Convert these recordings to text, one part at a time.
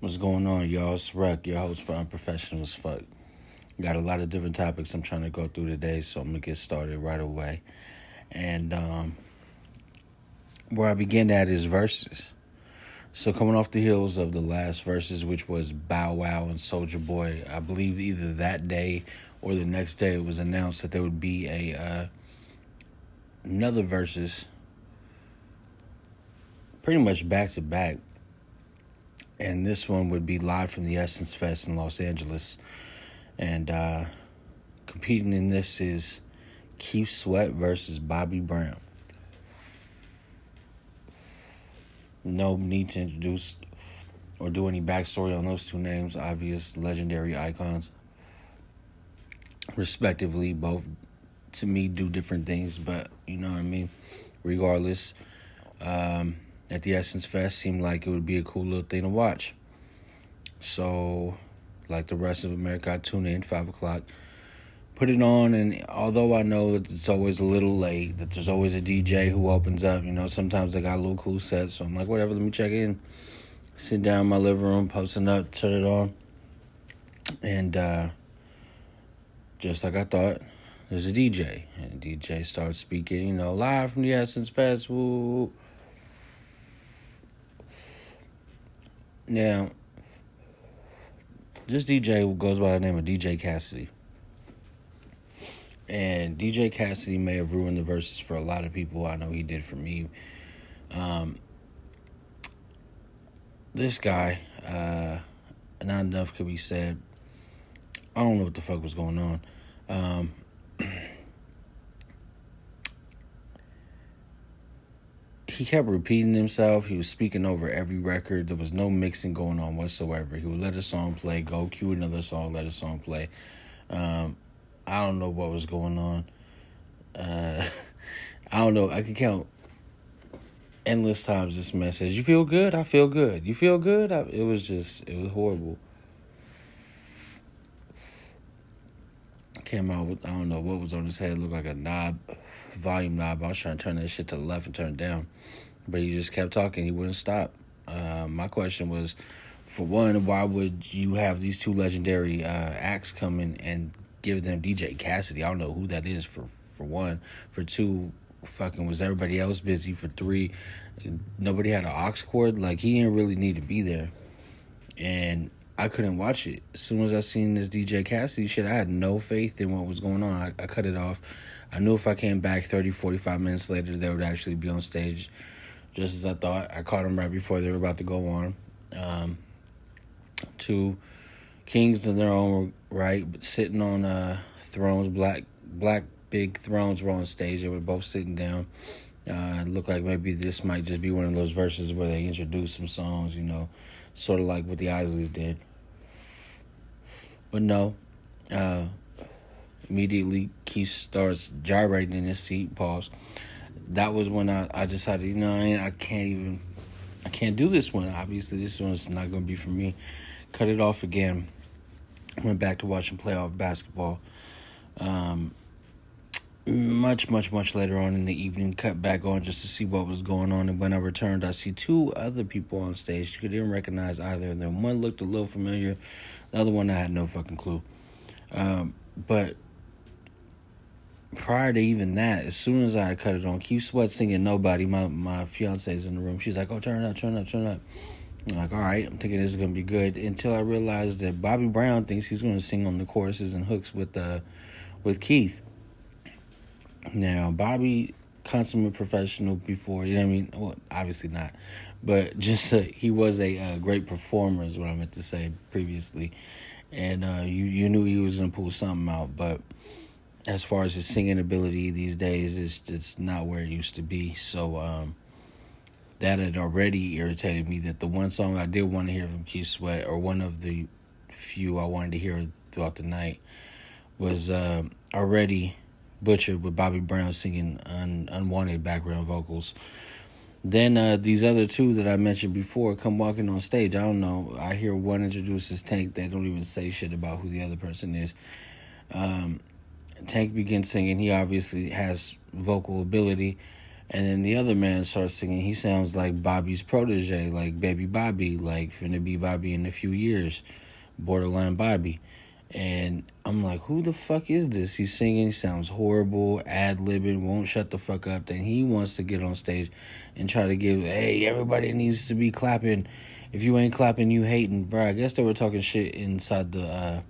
What's going on, y'all? It's Ruck, your host for Unprofessional as Fuck. Got a lot of different topics I'm trying to go through today, so I'm gonna get started right away. And um, where I begin at is Verzuz. So coming off the heels of the last Verzuz, which was Bow Wow and Soulja Boy, I believe either that day or the next day it was announced that there would be a uh, another Verzuz, pretty much back to back and this one would be live from the Essence Fest in Los Angeles. And uh, competing in this is Keith Sweat versus Bobby Brown. No need to introduce or do any backstory on those two names, obvious legendary icons, respectively. Both to me do different things, but you know what I mean. Regardless, um, at the Essence Fest seemed like it would be a cool little thing to watch. So, like the rest of America, I tune in five o'clock, put it on, and although I know that it's always a little late, that there's always a DJ who opens up. You know, sometimes they got a little cool set, so I'm like, whatever, let me check in. Sit down in my living room, posting up, turn it on, and uh, just like I thought, there's a DJ, and DJ starts speaking. You know, live from the Essence Fest. Woo. Now, this DJ goes by the name of DJ Cassidy. And DJ Cassidy may have ruined the Verzuz for a lot of people. I know he did for me. Um, this guy, uh, not enough could be said. I don't know what the fuck was going on. Um, he kept repeating himself. He was speaking over every record. There was no mixing going on whatsoever. He would let a song play, go cue another song, let a song play. Um, I don't know what was going on. Uh, I don't know. I could count endless times this man says, "You feel good? I feel good. You feel good?" I, it was just, it was horrible. Came out with I don't know what was on his head. Looked like a knob volume knob. I was trying to turn that shit to the left and turn it down, but he just kept talking. He wouldn't stop. Uh, my question was, for one, why would you have these two legendary uh, acts coming and give them DJ Cassidy? I don't know who that is. For for one, for two, fucking was everybody else busy? For three, nobody had an aux cord. Like he didn't really need to be there, and I couldn't watch it. As soon as I seen this DJ Cassidy shit, I had no faith in what was going on. I, I cut it off. I knew if I came back 30, 45 minutes later, they would actually be on stage just as I thought. I caught them right before they were about to go on. Um, two kings in their own right, but sitting on uh, thrones, black black big thrones were on stage. They were both sitting down. Uh, it looked like maybe this might just be one of those Verzuz where they introduce some songs, you know, sort of like what the Isleys did. But no, uh, Immediately, Keith starts gyrating in his seat. Pause. That was when I, I decided, you know, I, I can't even, I can't do this one. Obviously, this one's not going to be for me. Cut it off again. Went back to watching playoff basketball. Um, much, much, much later on in the evening, cut back on just to see what was going on. And when I returned, I see two other people on stage. You didn't recognize either of them. One looked a little familiar, the other one I had no fucking clue. Um, but prior to even that, as soon as I cut it on, Keith Sweat singing Nobody, my, my fiance's in the room. She's like, oh, turn up, turn up, turn up. I'm like, all right, I'm thinking this is going to be good until I realized that Bobby Brown thinks he's going to sing on the choruses and hooks with uh, with Keith. Now, Bobby, consummate professional before, you know what I mean? Well, obviously not. But just uh, he was a uh, great performer, is what I meant to say previously. And uh, you, you knew he was going to pull something out, but as far as his singing ability these days, it's it's not where it used to be. So um, that had already irritated me. That the one song I did want to hear from Keith Sweat, or one of the few I wanted to hear throughout the night, was uh, already butchered with Bobby Brown singing un- unwanted background vocals. Then uh, these other two that I mentioned before come walking on stage. I don't know. I hear one introduces Tank. They don't even say shit about who the other person is. Um, Tank begins singing. He obviously has vocal ability, And then the other man starts singing. He sounds like Bobby's protege, like Baby Bobby, like finna be Bobby in a few years, borderline Bobby. And I'm like, who the fuck is this? He's singing, he sounds horrible, ad libbing, won't shut the fuck up. Then he wants to get on stage and try to give, hey, everybody needs to be clapping. If you ain't clapping, you hating, bro. I guess they were talking shit inside the uh,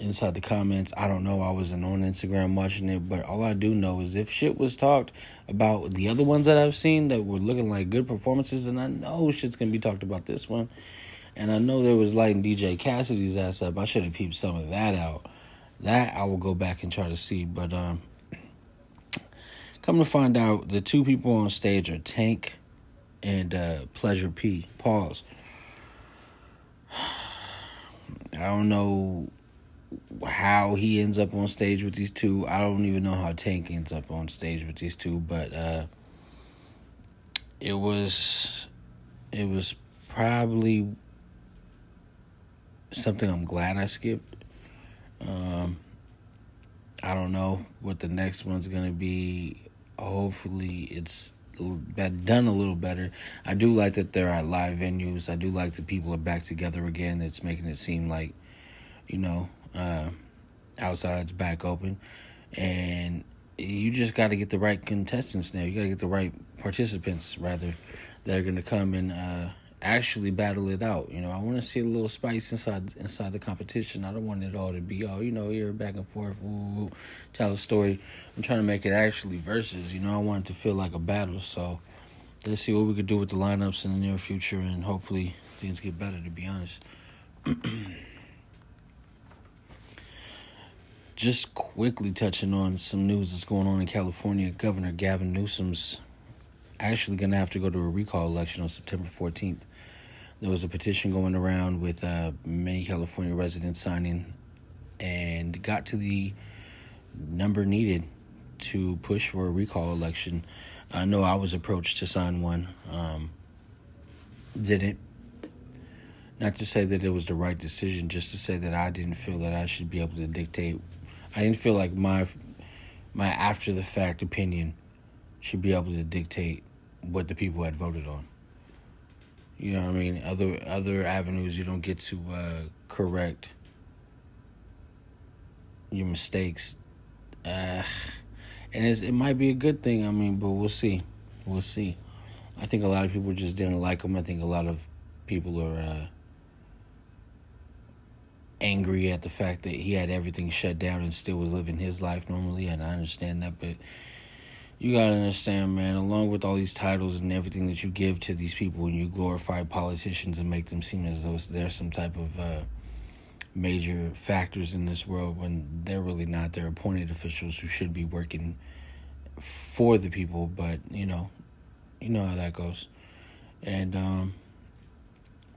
inside the comments. I don't know. I wasn't on Instagram watching it, but all I do know is if shit was talked about the other ones that I've seen that were looking like good performances, and I know shit's gonna be talked about this one. And I know there was lighting DJ Cassidy's ass up. I should have peeped some of that out. That I will go back and try to see. But um come to find out the two people on stage are Tank and uh Pleasure P. Pause. I don't know how he ends up on stage with these two. I don't even know how Tank ends up on stage with these two, but uh, it was it was probably something I'm glad I skipped. Um, I don't know what the next one's gonna be. Hopefully, it's done a little better. I do like that they're at live venues. I do like that people are back together again. It's making it seem like, you know, uh, outside's back open, and you just got to get the right contestants now. You got to get the right participants rather that are going to come and uh, actually battle it out. You know, I want to see a little spice inside inside the competition. I don't want it all to be all you know here back and forth. Woo, woo, tell a story. I'm trying to make it actually versus. You know, I want it to feel like a battle. So let's see what we could do with the lineups in the near future, and hopefully things get better. To be honest. Just quickly touching on some news that's going on in California. Governor Gavin Newsom's actually going to have to go to a recall election on September 14th. There was a petition going around with uh, many California residents signing and got to the number needed to push for a recall election. I know I was approached to sign one, um, didn't. Not to say that it was the right decision, just to say that I didn't feel that I should be able to dictate I didn't feel like my my after the fact opinion should be able to dictate what the people had voted on. You know what I mean? Other other avenues you don't get to uh, correct your mistakes. Uh, and it's, it might be a good thing. I mean, but we'll see. We'll see. I think a lot of people just didn't like him. I think a lot of people are. Uh, angry at the fact that he had everything shut down and still was living his life normally, and I understand that, but you gotta understand, man, along with all these titles and everything that you give to these people and you glorify politicians and make them seem as though they're some type of uh, major factors in this world when they're really not. They're appointed officials who should be working for the people, but you know, you know how that goes. And um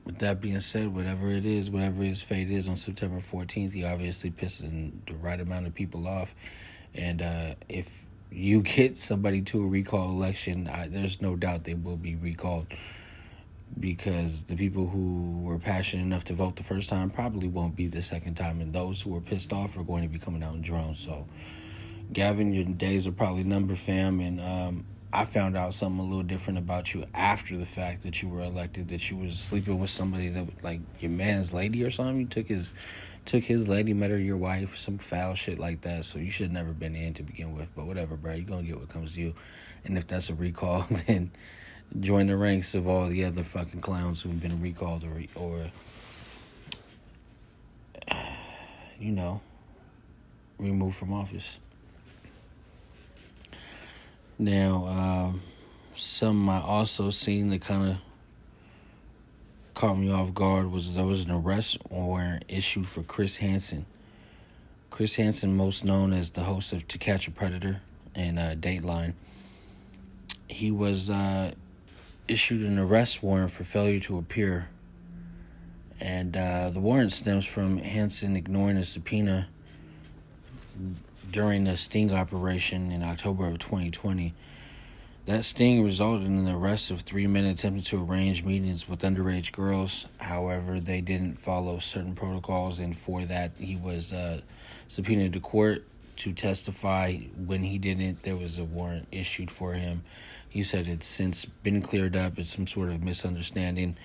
with that being said, whatever it is, whatever his fate is on September 14th, he obviously pissing the right amount of people off. And uh, if you get somebody to a recall election, I, there's no doubt they will be recalled because the people who were passionate enough to vote the first time probably won't be the second time, and those who are pissed off are going to be coming out in drones. So, Gavin, your days are probably number, fam, and um, I found out something a little different about you after the fact that you were elected. That you was sleeping with somebody that like your man's lady or something. You took his took his lady, met her your wife, some foul shit like that. So you should never been in to begin with. But whatever, bro. You're gonna get what comes to you. And if that's a recall, then join the ranks of all the other fucking clowns who've been recalled or or you know removed from office. Now, um, some I also seen that kind of caught me off guard was there was an arrest warrant issued for Chris Hansen. Chris Hansen, most known as the host of To Catch a Predator and uh, Dateline, he was uh, issued an arrest warrant for failure to appear. And uh, the warrant stems from Hansen ignoring a subpoena during the sting operation in October of 2020. That sting resulted in the arrest of three men attempting to arrange meetings with underage girls. However, they didn't follow certain protocols, and for that, he was uh, subpoenaed to court to testify. When he didn't, there was a warrant issued for him. He said it's since been cleared up. It's some sort of misunderstanding.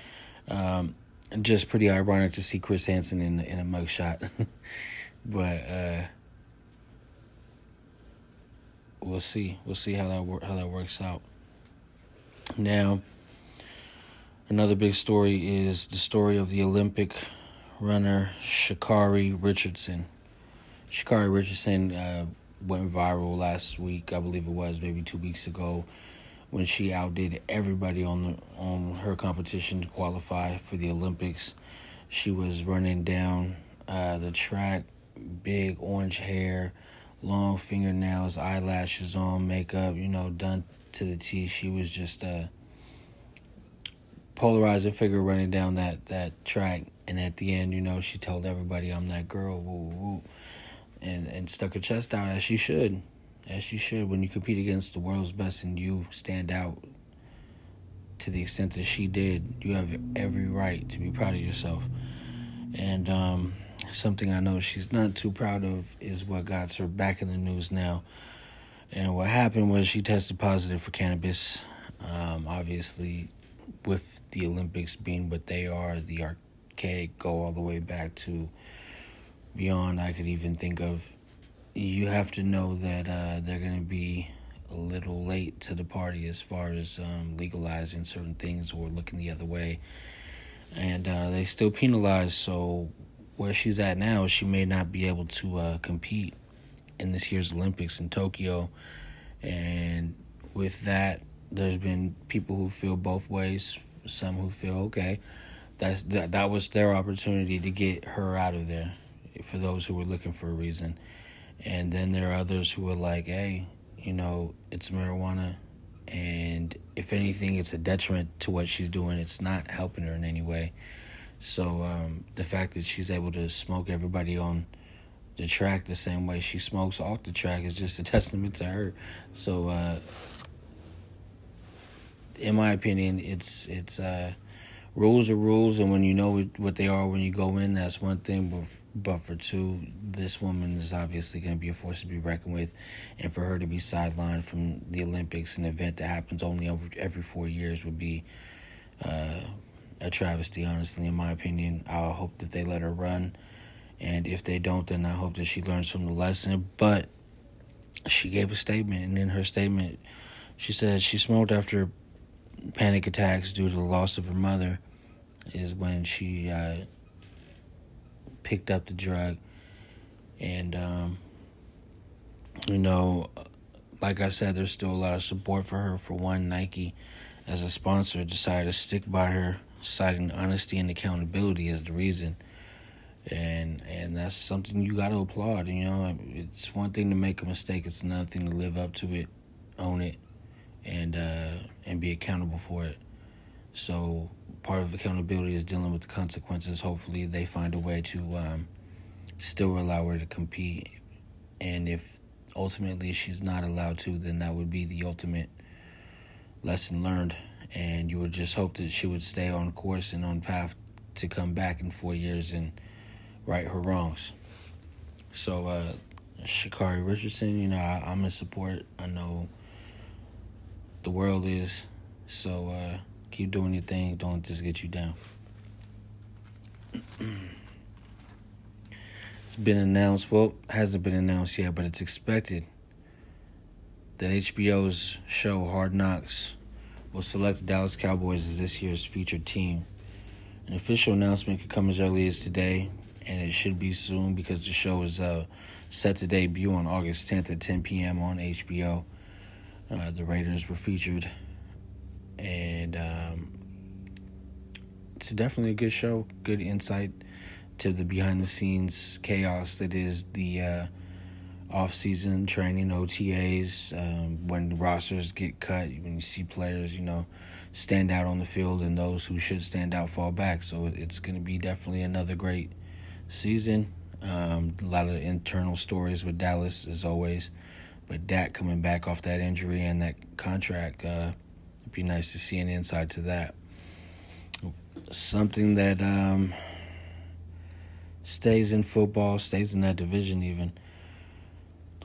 Um, just pretty ironic to see Chris Hansen in in a mugshot, but uh, we'll see. We'll see how that wor- how that works out. Now, another big story is the story of the Olympic runner Sha'Carri Richardson. Sha'Carri Richardson uh, went viral last week, I believe it was, maybe two weeks ago, when she outdid everybody on the on her competition to qualify for the Olympics. She was running down uh, the track, big orange hair, long fingernails, eyelashes on, makeup, you know, done to the T. She was just a polarizing figure running down that that track. And at the end, you know, she told everybody, "I'm that girl," woo woo, and and stuck her chest out as she should as she should when you compete against the world's best and you stand out to the extent that she did you have every right to be proud of yourself and um, something i know she's not too proud of is what got her back in the news now and what happened was she tested positive for cannabis um, obviously with the olympics being what they are the archaic go all the way back to beyond i could even think of you have to know that uh, they're going to be a little late to the party as far as um, legalizing certain things or looking the other way. And uh, they still penalize, so where she's at now, she may not be able to uh, compete in this year's Olympics in Tokyo. And with that, there's been people who feel both ways. Some who feel okay, that's that that was their opportunity to get her out of there. For those who were looking for a reason, and then there are others who are like, hey, you know, it's marijuana. And if anything, it's a detriment to what she's doing. It's not helping her in any way. So um, the fact that she's able to smoke everybody on the track the same way she smokes off the track is just a testament to her. So, uh, in my opinion, it's it's uh, rules are rules, and when you know what they are when you go in, that's one thing. But but for two, this woman is obviously going to be a force to be reckoned with, and for her to be sidelined from the Olympics, an event that happens only over every four years, would be uh, a travesty. Honestly, in my opinion, I hope that they let her run, and if they don't, then I hope that she learns from the lesson. But she gave a statement, and in her statement, she said she smoked after panic attacks due to the loss of her mother. Is when she. Uh, picked up the drug. And, um, you know, like I said, there's still a lot of support for her. For one, Nike, as a sponsor, decided to stick by her, citing honesty and accountability as the reason. And and that's something you got to applaud. You know, it's one thing to make a mistake; it's another thing to live up to it, own it, and uh, and be accountable for it. So part of accountability is dealing with the consequences. Hopefully, they find a way to um, still allow her to compete. And if ultimately she's not allowed to, then that would be the ultimate lesson learned. And you would just hope that she would stay on course and on path to come back in four years and right her wrongs. So, uh, Sha'Carri Richardson, you know, I, I'm in support. I know the world is. So, uh, Keep doing your thing. Don't this get you down. it's been announced. Well, hasn't been announced yet, but it's expected that HBO's show Hard Knocks will select the Dallas Cowboys as this year's featured team. An official announcement could come as early as today, and it should be soon because the show is uh, set to debut on August 10th at 10 p.m. on HBO. Uh, the Raiders were featured and um, it's definitely a good show. Good insight to the behind the scenes chaos that is the uh, off season training OTAs. Um, when rosters get cut, when you see players, you know, stand out on the field, and those who should stand out fall back. So it's going to be definitely another great season. Um, a lot of internal stories with Dallas as always, but Dak coming back off that injury and that contract. Uh, It'd be nice to see an insight to that. Something that um, stays in football, stays in that division even.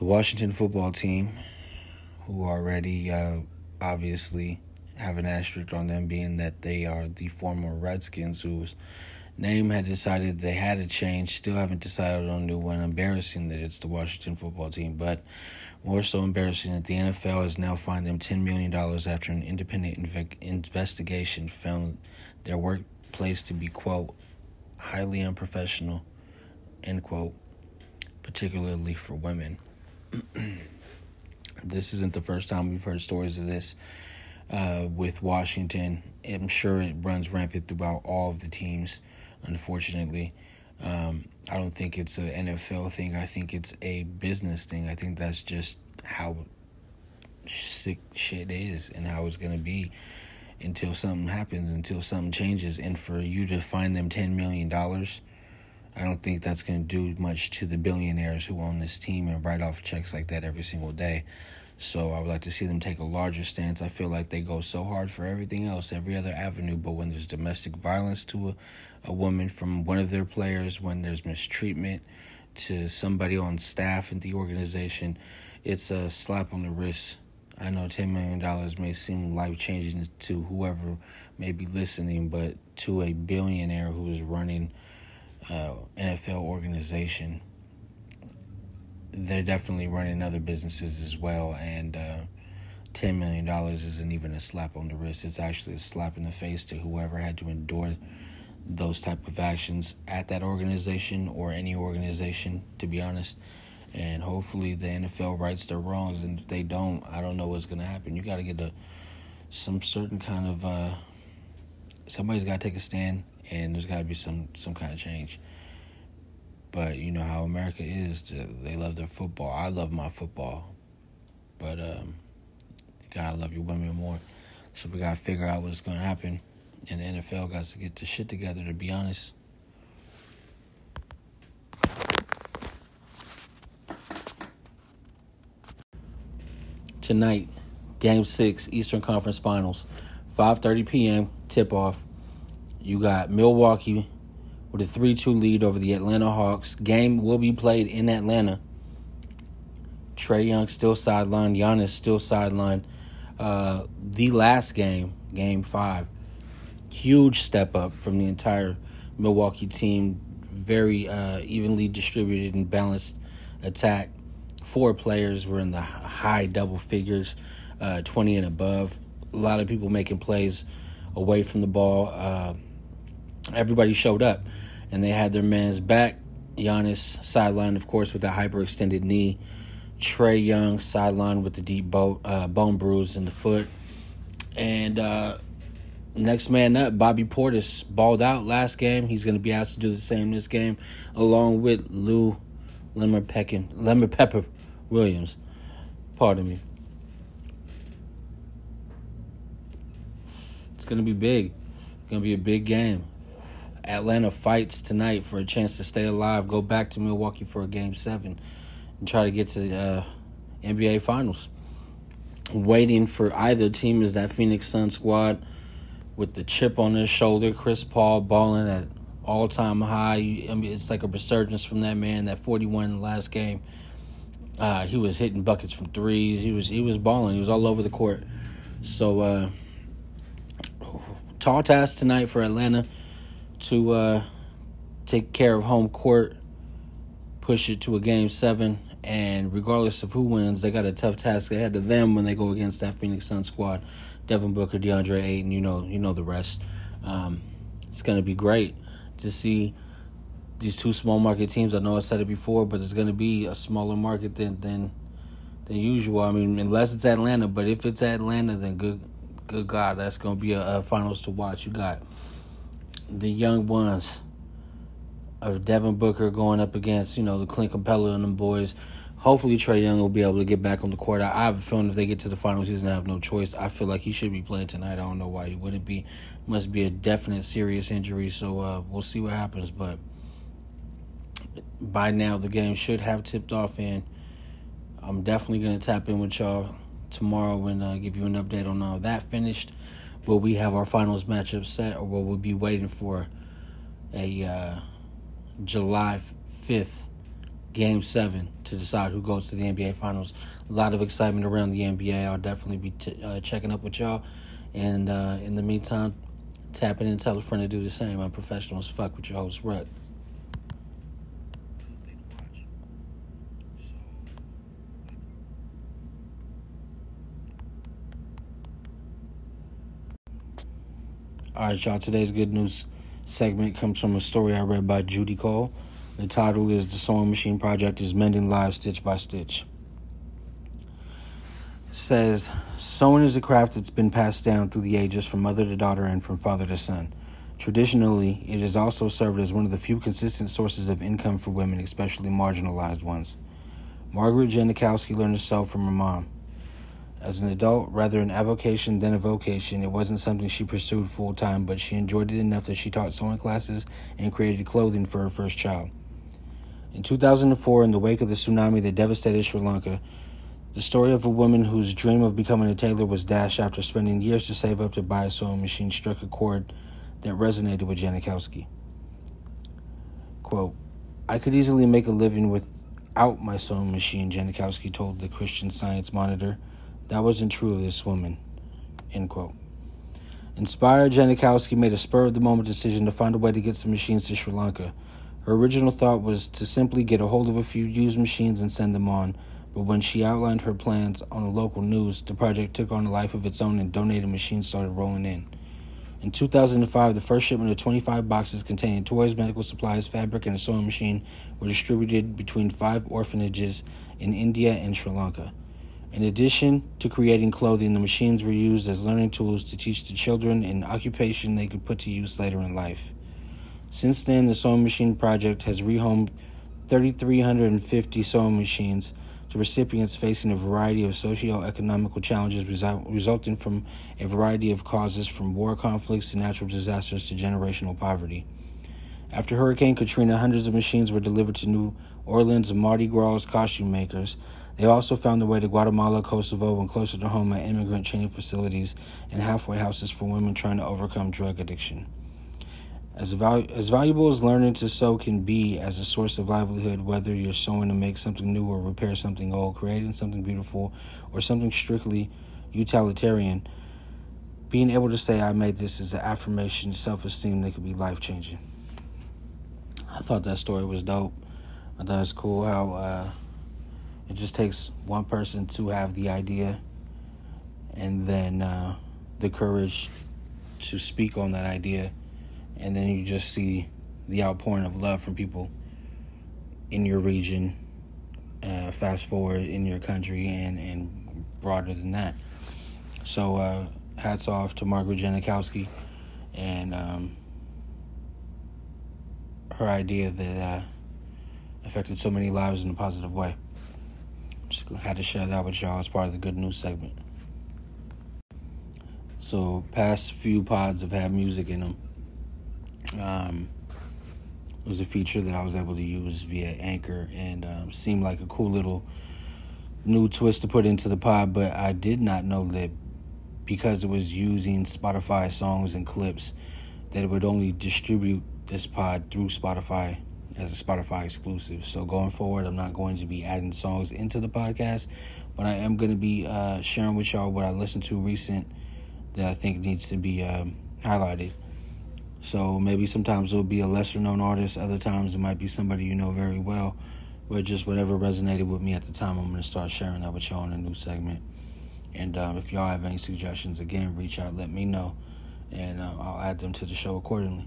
The Washington football team, who already uh, obviously have an asterisk on them, being that they are the former Redskins, whose name had decided they had to change. Still haven't decided on new one. Embarrassing that it's the Washington football team, but more so embarrassing that the NFL has now fined them $10 million after an independent inve- investigation found their workplace to be, quote, highly unprofessional, end quote, particularly for women. this isn't the first time we've heard stories of this uh, with Washington. I'm sure it runs rampant throughout all of the teams, unfortunately. Um, I don't think it's an NFL thing. I think it's a business thing. I think that's just how sick shit is and how it's gonna be until something happens, until something changes. And for you to find them ten million dollars, I don't think that's gonna do much to the billionaires who own this team and write off checks like that every single day. So I would like to see them take a larger stance. I feel like they go so hard for everything else, every other avenue, but when there's domestic violence to a, a woman from one of their players, when there's mistreatment to somebody on staff in the organization, it's a slap on the wrist. I know $10 million may seem life changing to whoever may be listening, but to a billionaire who is running uh, NFL organization they're definitely running other businesses as well, and uh, ten million dollars isn't even a slap on the wrist. It's actually a slap in the face to whoever had to endure those type of actions at that organization or any organization. To be honest, and hopefully the NFL rights their wrongs, and if they don't, I don't know what's gonna happen. You got to get a some certain kind of uh, somebody's got to take a stand, and there's got to be some some kind of change. But you know how America is. They love their football. I love my football. But um, you gotta love your women more. So we gotta figure out what's gonna happen. And the NFL got to get the shit together, to be honest. Tonight, Game 6, Eastern Conference Finals. 5.30 p.m. tip-off. You got Milwaukee with a 3 2 lead over the Atlanta Hawks. Game will be played in Atlanta. Trae Young still sidelined. Giannis still sidelined. Uh, the last game, game five, huge step up from the entire Milwaukee team. Very uh, evenly distributed and balanced attack. Four players were in the high double figures, uh, 20 and above. A lot of people making plays away from the ball. Everybody showed up and they had their man's back. Giannis sidelined, of course, with that hyperextended knee. Trae Young sidelined with the deep bo- uh, bone bruise in the foot. And uh, next man up, Bobby Portis balled out last game. He's going to be asked to do the same this game, along with Lou Lemmer Peckin, Lemmer Pepper Williams. Pardon me. It's going to be big. It's going to be a big game. Atlanta fights tonight for a chance to stay alive, go back to Milwaukee for a game seven, and try to get to the uh, NBA Finals. Waiting for either team is that Phoenix Sun squad with the chip on his shoulder. Chris Paul balling at all time high. I mean, it's like a resurgence from that man. That forty one in the last game. Uh, he was hitting buckets from threes. He was he was balling. He was all over the court. So uh, tall task tonight for Atlanta to uh, take care of home court, push it to a game seven, and regardless of who wins, they got a tough task ahead of them when they go against that Phoenix Sun squad. Devin Booker, DeAndre Ayton, you know, you know the rest. Um, it's to be great to see these two small market teams. I know I said it before, but it's to be a smaller market than than than usual. I mean, unless it's Atlanta, but if it's Atlanta, then good, good God, that's to be a, a finals to watch. You got the young ones of Devin Booker going up against, you know, the Clint Capela and them boys. Hopefully, Trae Young will be able to get back on the court. I, I have a feeling if they get to the finals, he's going to have no choice. I feel like he should be playing tonight. I don't know why he wouldn't be. Must be a definite serious injury, so uh, we'll see what happens. But by now, the game should have tipped off, and I'm definitely going to tap in with y'all tomorrow and uh, give you an update on all that finished will we have our finals matchup set, or will we be waiting for a uh, July 5th Game Seven to decide who goes to the NBA Finals. A lot of excitement around the NBA. I'll definitely be t- uh, checking up with y'all. And uh, in the meantime, tap in and tell a friend to do the same. I'm professional as fuck with your host, Rut. All right, y'all. Today's good news segment comes from a story I read by Judy Cole. The title is The Sewing Machine Project is Mending Lives Stitch by Stitch. It says sewing is a craft that's been passed down through the ages from mother to daughter and from father to son. Traditionally, it has also served as one of the few consistent sources of income for women, especially marginalized ones. Margaret Janikowski learned to sew from her mom. As an adult, rather an avocation than a vocation, it wasn't something she pursued full time, but she enjoyed it enough that she taught sewing classes and created clothing for her first child. In 2004, in the wake of the tsunami that devastated Sri Lanka, the story of a woman whose dream of becoming a tailor was dashed after spending years to save up to buy a sewing machine struck a chord that resonated with Janikowski. Quote, I could easily make a living without my sewing machine, Janikowski told the Christian Science Monitor. That wasn't true of this woman. End quote. Inspired, Janikowski made a spur of the moment decision to find a way to get some machines to Sri Lanka. Her original thought was to simply get a hold of a few used machines and send them on, but when she outlined her plans on the local news, the project took on a life of its own and donated machines started rolling in. In 2005, the first shipment of 25 boxes containing toys, medical supplies, fabric, and a sewing machine were distributed between five orphanages in India and Sri Lanka. In addition to creating clothing, the machines were used as learning tools to teach the children an occupation they could put to use later in life. Since then, the Sewing Machine Project has rehomed 3,350 sewing machines to recipients facing a variety of socio-economical challenges result, resulting from a variety of causes from war conflicts to natural disasters to generational poverty. After Hurricane Katrina, hundreds of machines were delivered to New Orleans Mardi Gras costume makers they also found their way to Guatemala, Kosovo, and closer to home at immigrant training facilities and halfway houses for women trying to overcome drug addiction. As, val- as valuable as learning to sew can be as a source of livelihood, whether you're sewing to make something new or repair something old, creating something beautiful, or something strictly utilitarian, being able to say, I made this is an affirmation, self esteem that could be life changing. I thought that story was dope. I thought it was cool how. Uh, it just takes one person to have the idea and then uh, the courage to speak on that idea. And then you just see the outpouring of love from people in your region, uh, fast forward in your country, and, and broader than that. So, uh, hats off to Margaret Janikowski and um, her idea that uh, affected so many lives in a positive way. Just had to share that with y'all as part of the good news segment. So, past few pods have had music in them. Um, it was a feature that I was able to use via Anchor and um, seemed like a cool little new twist to put into the pod, but I did not know that because it was using Spotify songs and clips, that it would only distribute this pod through Spotify as a Spotify exclusive. So going forward, I'm not going to be adding songs into the podcast, but I am going to be uh, sharing with y'all what I listened to recent that I think needs to be um, highlighted. So maybe sometimes it'll be a lesser known artist, other times it might be somebody you know very well, but just whatever resonated with me at the time, I'm going to start sharing that with y'all in a new segment. And um, if y'all have any suggestions, again, reach out, let me know, and uh, I'll add them to the show accordingly.